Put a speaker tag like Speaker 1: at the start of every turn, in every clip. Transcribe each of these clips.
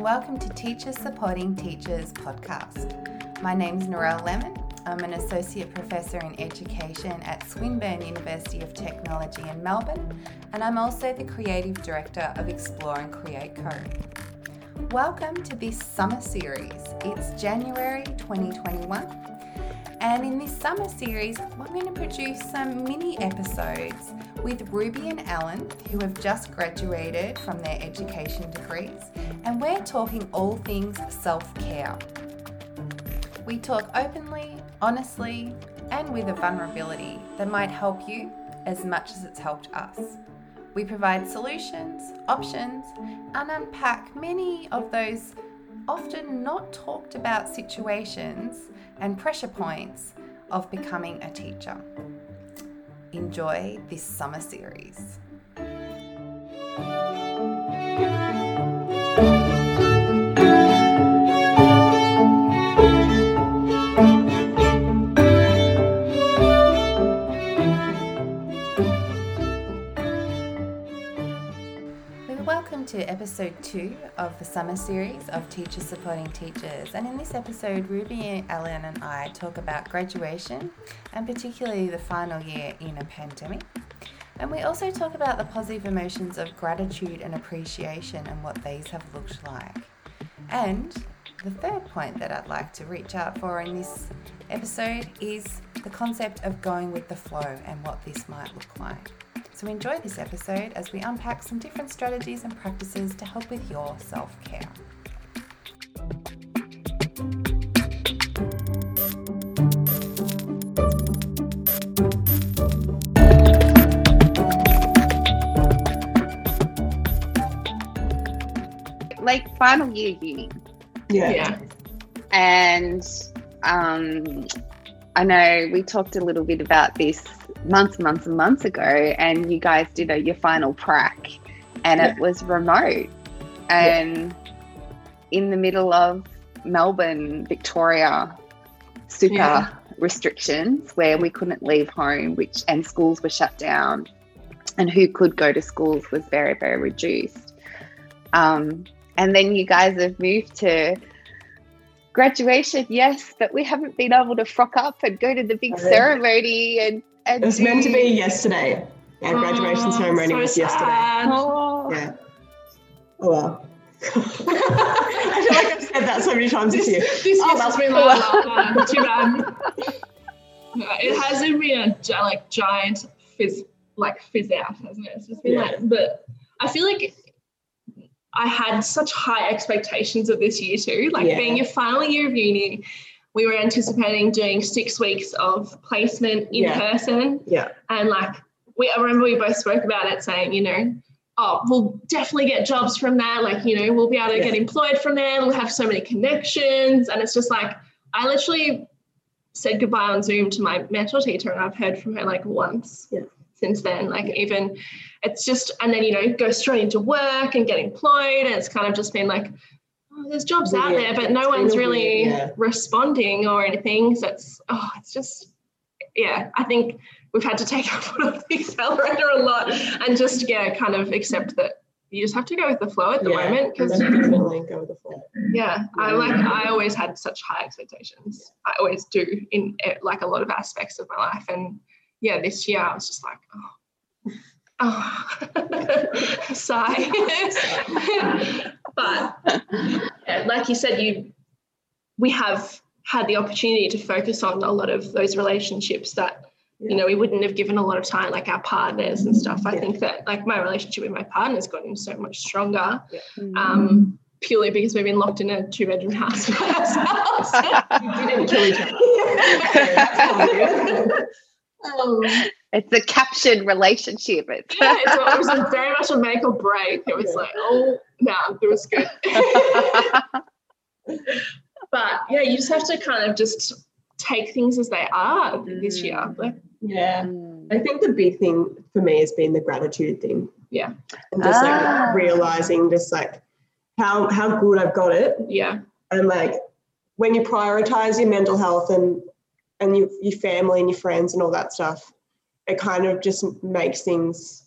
Speaker 1: welcome to Teachers Supporting Teachers podcast. My name is Narelle Lemon. I'm an Associate Professor in Education at Swinburne University of Technology in Melbourne, and I'm also the Creative Director of Explore and Create Co. Welcome to this summer series. It's January 2021, and in this summer series, we're going to produce some mini episodes with Ruby and Alan, who have just graduated from their education degrees, and we're talking all things self care. We talk openly, honestly, and with a vulnerability that might help you as much as it's helped us. We provide solutions, options, and unpack many of those often not talked about situations and pressure points of becoming a teacher. Enjoy this summer series. Episode two of the summer series of Teachers Supporting Teachers. And in this episode, Ruby, Ellen, and I talk about graduation and particularly the final year in a pandemic. And we also talk about the positive emotions of gratitude and appreciation and what these have looked like. And the third point that I'd like to reach out for in this episode is the concept of going with the flow and what this might look like. So enjoy this episode as we unpack some different strategies and practices to help with your self care.
Speaker 2: Like final year uni.
Speaker 3: Yeah.
Speaker 4: Yeah.
Speaker 2: And um, I know we talked a little bit about this months, months, and months ago, and you guys did a, your final prac, and it was remote. And in the middle of Melbourne, Victoria, super
Speaker 4: Yeah.
Speaker 2: restrictions where we couldn't leave home, which and schools were shut down, and who could go to schools was very, very reduced. Um, and then you guys have moved to graduation, yes, but we haven't been able to frock up and go to the big ceremony and
Speaker 3: It was meant to be yesterday. Our oh, graduation
Speaker 4: Oh,
Speaker 3: ceremony
Speaker 4: so
Speaker 3: was yesterday.
Speaker 4: sad.
Speaker 2: Oh,
Speaker 3: Yeah. Oh well. I feel like I've said that so many times this
Speaker 4: This,
Speaker 3: year.
Speaker 4: this
Speaker 3: Oh,
Speaker 4: year's
Speaker 3: well.
Speaker 4: has been like that. Too bad. It hasn't been a like giant fizz like fizz out, hasn't it? It's just been
Speaker 3: Yeah.
Speaker 4: like, but I feel like I had such high expectations of this year too. Like
Speaker 3: Yeah.
Speaker 4: being your final year of uni, we were anticipating doing six weeks of placement in
Speaker 3: Yeah.
Speaker 4: person.
Speaker 3: Yeah.
Speaker 4: And like we I remember we both spoke about it saying, you know, oh, we'll definitely get jobs from that. Like, you know, we'll be able to
Speaker 3: Yeah.
Speaker 4: get employed from there. We'll have so many connections. And it's just like I literally said goodbye on Zoom to my mentor teacher and I've heard from her like once
Speaker 3: Yeah.
Speaker 4: since then. Like even it's just and then you know, go straight into work and get employed. And it's kind of just been like, oh, there's jobs out there, but no one's really
Speaker 3: weird, yeah.
Speaker 4: responding or anything. So it's oh, it's just yeah, I think we've had to take our foot off the accelerator a lot and just yeah, kind of accept that you just have to go with the flow at the
Speaker 3: Yeah.
Speaker 4: moment because
Speaker 3: Definitely go with the flow.
Speaker 4: yeah, I like I always had such high expectations. I always do in like a lot of aspects of my life, and yeah, this year I was just like, oh, oh, sigh. but yeah, like you said, you we have had the opportunity to focus on a lot of those relationships that you know we wouldn't have given a lot of time, like our partners and stuff. I
Speaker 3: Yeah.
Speaker 4: think that like my relationship with my partner's gotten so much stronger
Speaker 2: Mm.
Speaker 4: um, purely because we've been locked in a two bedroom house by ourselves.
Speaker 3: We didn't kill each other.
Speaker 4: um,
Speaker 2: it's a captured relationship. It's
Speaker 4: yeah, it's, it was a very much a make or break. It was
Speaker 3: Yeah.
Speaker 4: like, oh, no, it was good. but yeah, you just have to kind of just take things as they are this year. Like,
Speaker 3: yeah.
Speaker 2: Mm.
Speaker 3: I think the big thing for me has been the gratitude thing.
Speaker 4: Yeah.
Speaker 3: And just
Speaker 2: Ah.
Speaker 3: like realizing just like how how good I've got it.
Speaker 4: yeah,
Speaker 3: And like when you prioritize your mental health and and your, your family and your friends and all that stuff, it kind of just makes things,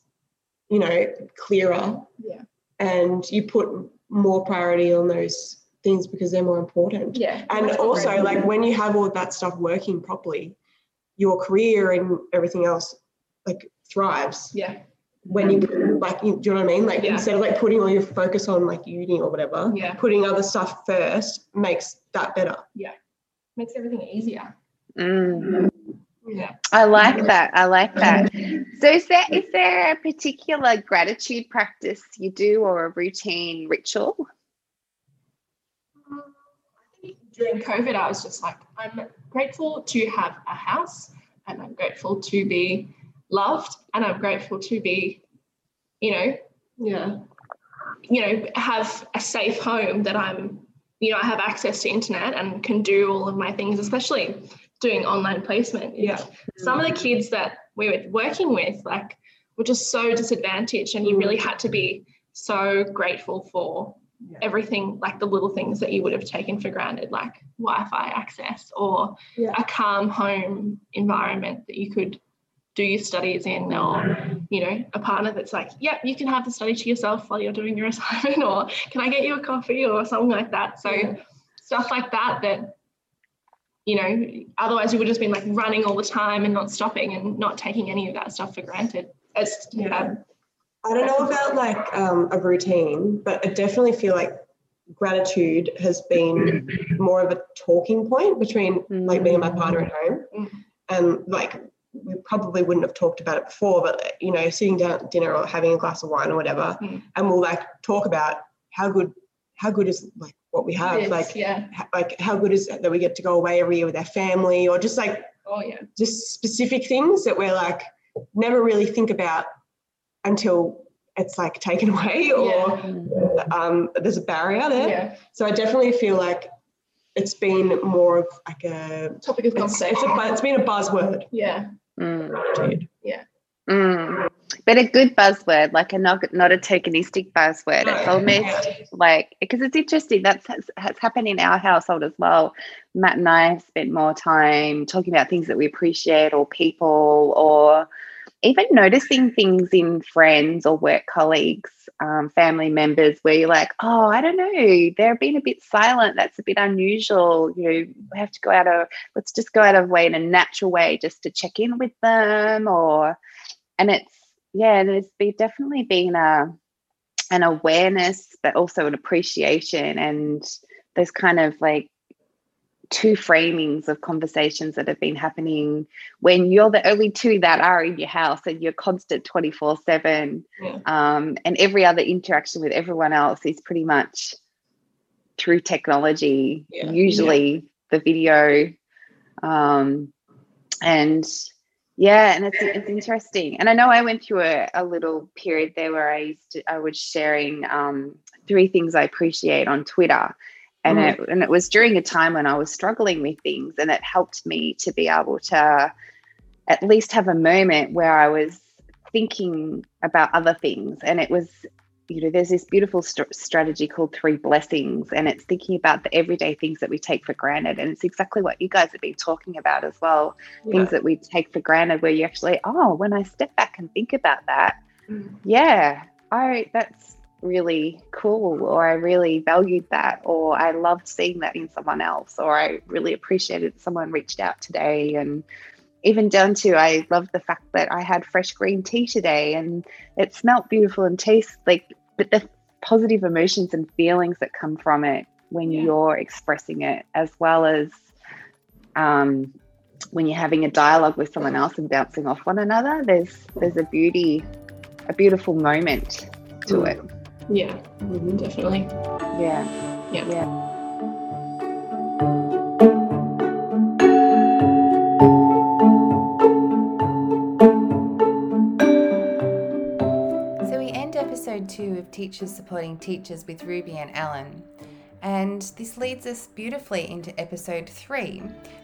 Speaker 3: you know, clearer.
Speaker 4: Yeah.
Speaker 3: And you put more priority on those things because they're more important.
Speaker 4: Yeah.
Speaker 3: And also, like when you have all that stuff working properly, your career and everything else like thrives.
Speaker 4: Yeah.
Speaker 3: When you like, you, do you know what I mean? Like
Speaker 4: Yeah.
Speaker 3: instead of like putting all your focus on like uni or whatever,
Speaker 4: Yeah.
Speaker 3: putting other stuff first makes that better. Yeah.
Speaker 4: Makes everything easier.
Speaker 2: Mm.
Speaker 4: Yeah.
Speaker 2: I like that. I like that. So is there is there a particular gratitude practice you do or a routine ritual?
Speaker 4: Um, during COVID, I was just like, I'm grateful to have a house and I'm grateful to be loved and I'm grateful to be, you know,
Speaker 3: Yeah.
Speaker 4: you know, have a safe home that I'm, you know, I have access to internet and can do all of my things, especially doing online placement.
Speaker 3: Yeah.
Speaker 4: Some of the kids that we were working with, like, were just so disadvantaged, and you mm. really had to be so grateful for
Speaker 3: Yeah.
Speaker 4: everything, like the little things that you would have taken for granted, like Wi-Fi access or
Speaker 3: Yeah.
Speaker 4: a calm home environment that you could do your studies in, or you know, a partner that's like, yep, you can have the study to yourself while you're doing your assignment, or can I get you a coffee or something like that. So
Speaker 3: Yeah.
Speaker 4: stuff like that that you know, otherwise you would just been like running all the time and not stopping and not taking any of that stuff for granted. It's
Speaker 3: Yeah.
Speaker 4: um,
Speaker 3: I don't know about like um, a routine, but I definitely feel like gratitude has been more of a talking point between like me and my partner at home.
Speaker 4: Mm.
Speaker 3: And like we probably wouldn't have talked about it before, but you know, sitting down at dinner or having a glass of wine or whatever,
Speaker 4: Mm.
Speaker 3: and we'll like talk about how good how good is like what we have,
Speaker 4: it's-
Speaker 3: like
Speaker 4: yeah,
Speaker 3: h- like how good is it that we get to go away every year with our family, or just like
Speaker 4: oh yeah,
Speaker 3: just specific things that we're like never really think about until it's like taken away or um, there's a barrier there.
Speaker 4: yeah.
Speaker 3: So I definitely feel like it's been more of like a
Speaker 4: Topic of
Speaker 3: it's,
Speaker 4: conversation.
Speaker 3: it's, a, it's been a buzzword.
Speaker 4: yeah,
Speaker 2: Mm.
Speaker 3: Gratitude.
Speaker 2: Mm. But a good buzzword, like a not, not a tokenistic buzzword. It's almost like because it's interesting. That's has, has happened in our household as well. Matt and I have spent more time talking about things that we appreciate, or people, or even noticing things in friends or work colleagues, um, family members, where you're like, oh, I don't know, they're being a bit silent. That's a bit unusual. You know, we have to go out of let's just go out of way in a natural way just to check in with them, or and it's yeah, there's been definitely been a an awareness, but also an appreciation, and there's kind of like two framings of conversations that have been happening when you're the only two that are in your house and you're constant 24 7
Speaker 4: Yeah.
Speaker 2: um, and every other interaction with everyone else is pretty much through technology
Speaker 3: Yeah.
Speaker 2: usually the video um, and yeah and it's, it's interesting. And i know i went through a, a little period there where i used to i was sharing um, three things i appreciate on twitter. And
Speaker 3: Mhm.
Speaker 2: it and it was during a time when i was struggling with things and it helped me to be able to at least have a moment where i was thinking about other things. And it was you know there's this beautiful st- strategy called three blessings and it's thinking about the everyday things that we take for granted and it's exactly what you guys have been talking about as well things that we take for granted where you actually oh when i step back and think about that
Speaker 4: Mm.
Speaker 2: yeah i that's really cool or i really valued that or i loved seeing that in someone else or i really appreciated someone reached out today and even down to i love the fact that i had fresh green tea today and it smelt beautiful and tastes like but the positive emotions and feelings that come from it when
Speaker 4: Yeah.
Speaker 2: you're expressing it as well as um, when you're having a dialogue with someone else and bouncing off one another there's there's a beauty a beautiful moment to
Speaker 3: Mm.
Speaker 2: it
Speaker 4: Yeah,
Speaker 3: Mhm.
Speaker 4: definitely.
Speaker 2: yeah
Speaker 4: Yeah.
Speaker 2: yeah
Speaker 1: two of Teachers Supporting Teachers with Ruby and Alan. And this leads us beautifully into episode three,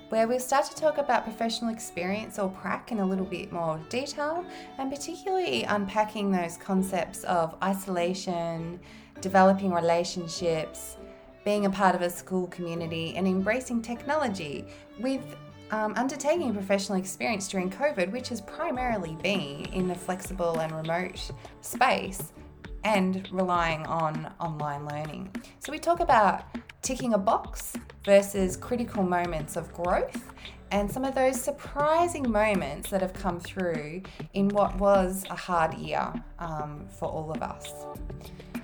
Speaker 1: where we'll start to talk about professional experience or prac in a little bit more detail, and particularly unpacking those concepts of isolation, developing relationships, being a part of a school community, and embracing technology with um, undertaking professional experience during COVID, which has primarily been in a flexible and remote space, and relying on online learning. So we talk about ticking a box versus critical moments of growth and some of those surprising moments that have come through in what was a hard year um, for all of us.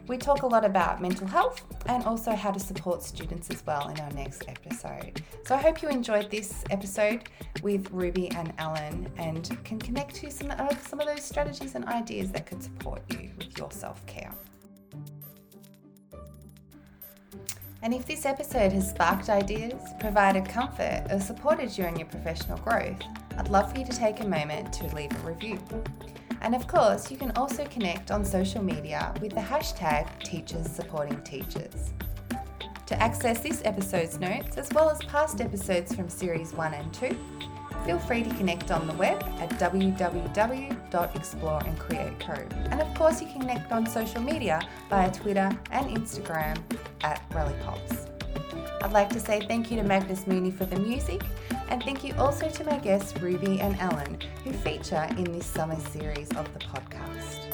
Speaker 1: We talk a lot about mental health and also how to support students as well in our next episode. So I hope you enjoyed this episode with Ruby and Alan and can connect to some of, some of those strategies and ideas that could support you with your self care. And if this episode has sparked ideas, provided comfort, or supported you in your professional growth, I'd love for you to take a moment to leave a review. And of course, you can also connect on social media with the hashtag Teachers Supporting Teachers. To access this episode's notes, as well as past episodes from Series 1 and 2, feel free to connect on the web at www.exploreandcreateco. And of course, you can connect on social media via Twitter and Instagram at Rellypops. I'd like to say thank you to Magnus Mooney for the music, and thank you also to my guests Ruby and Alan, who feature in this summer series of the podcast.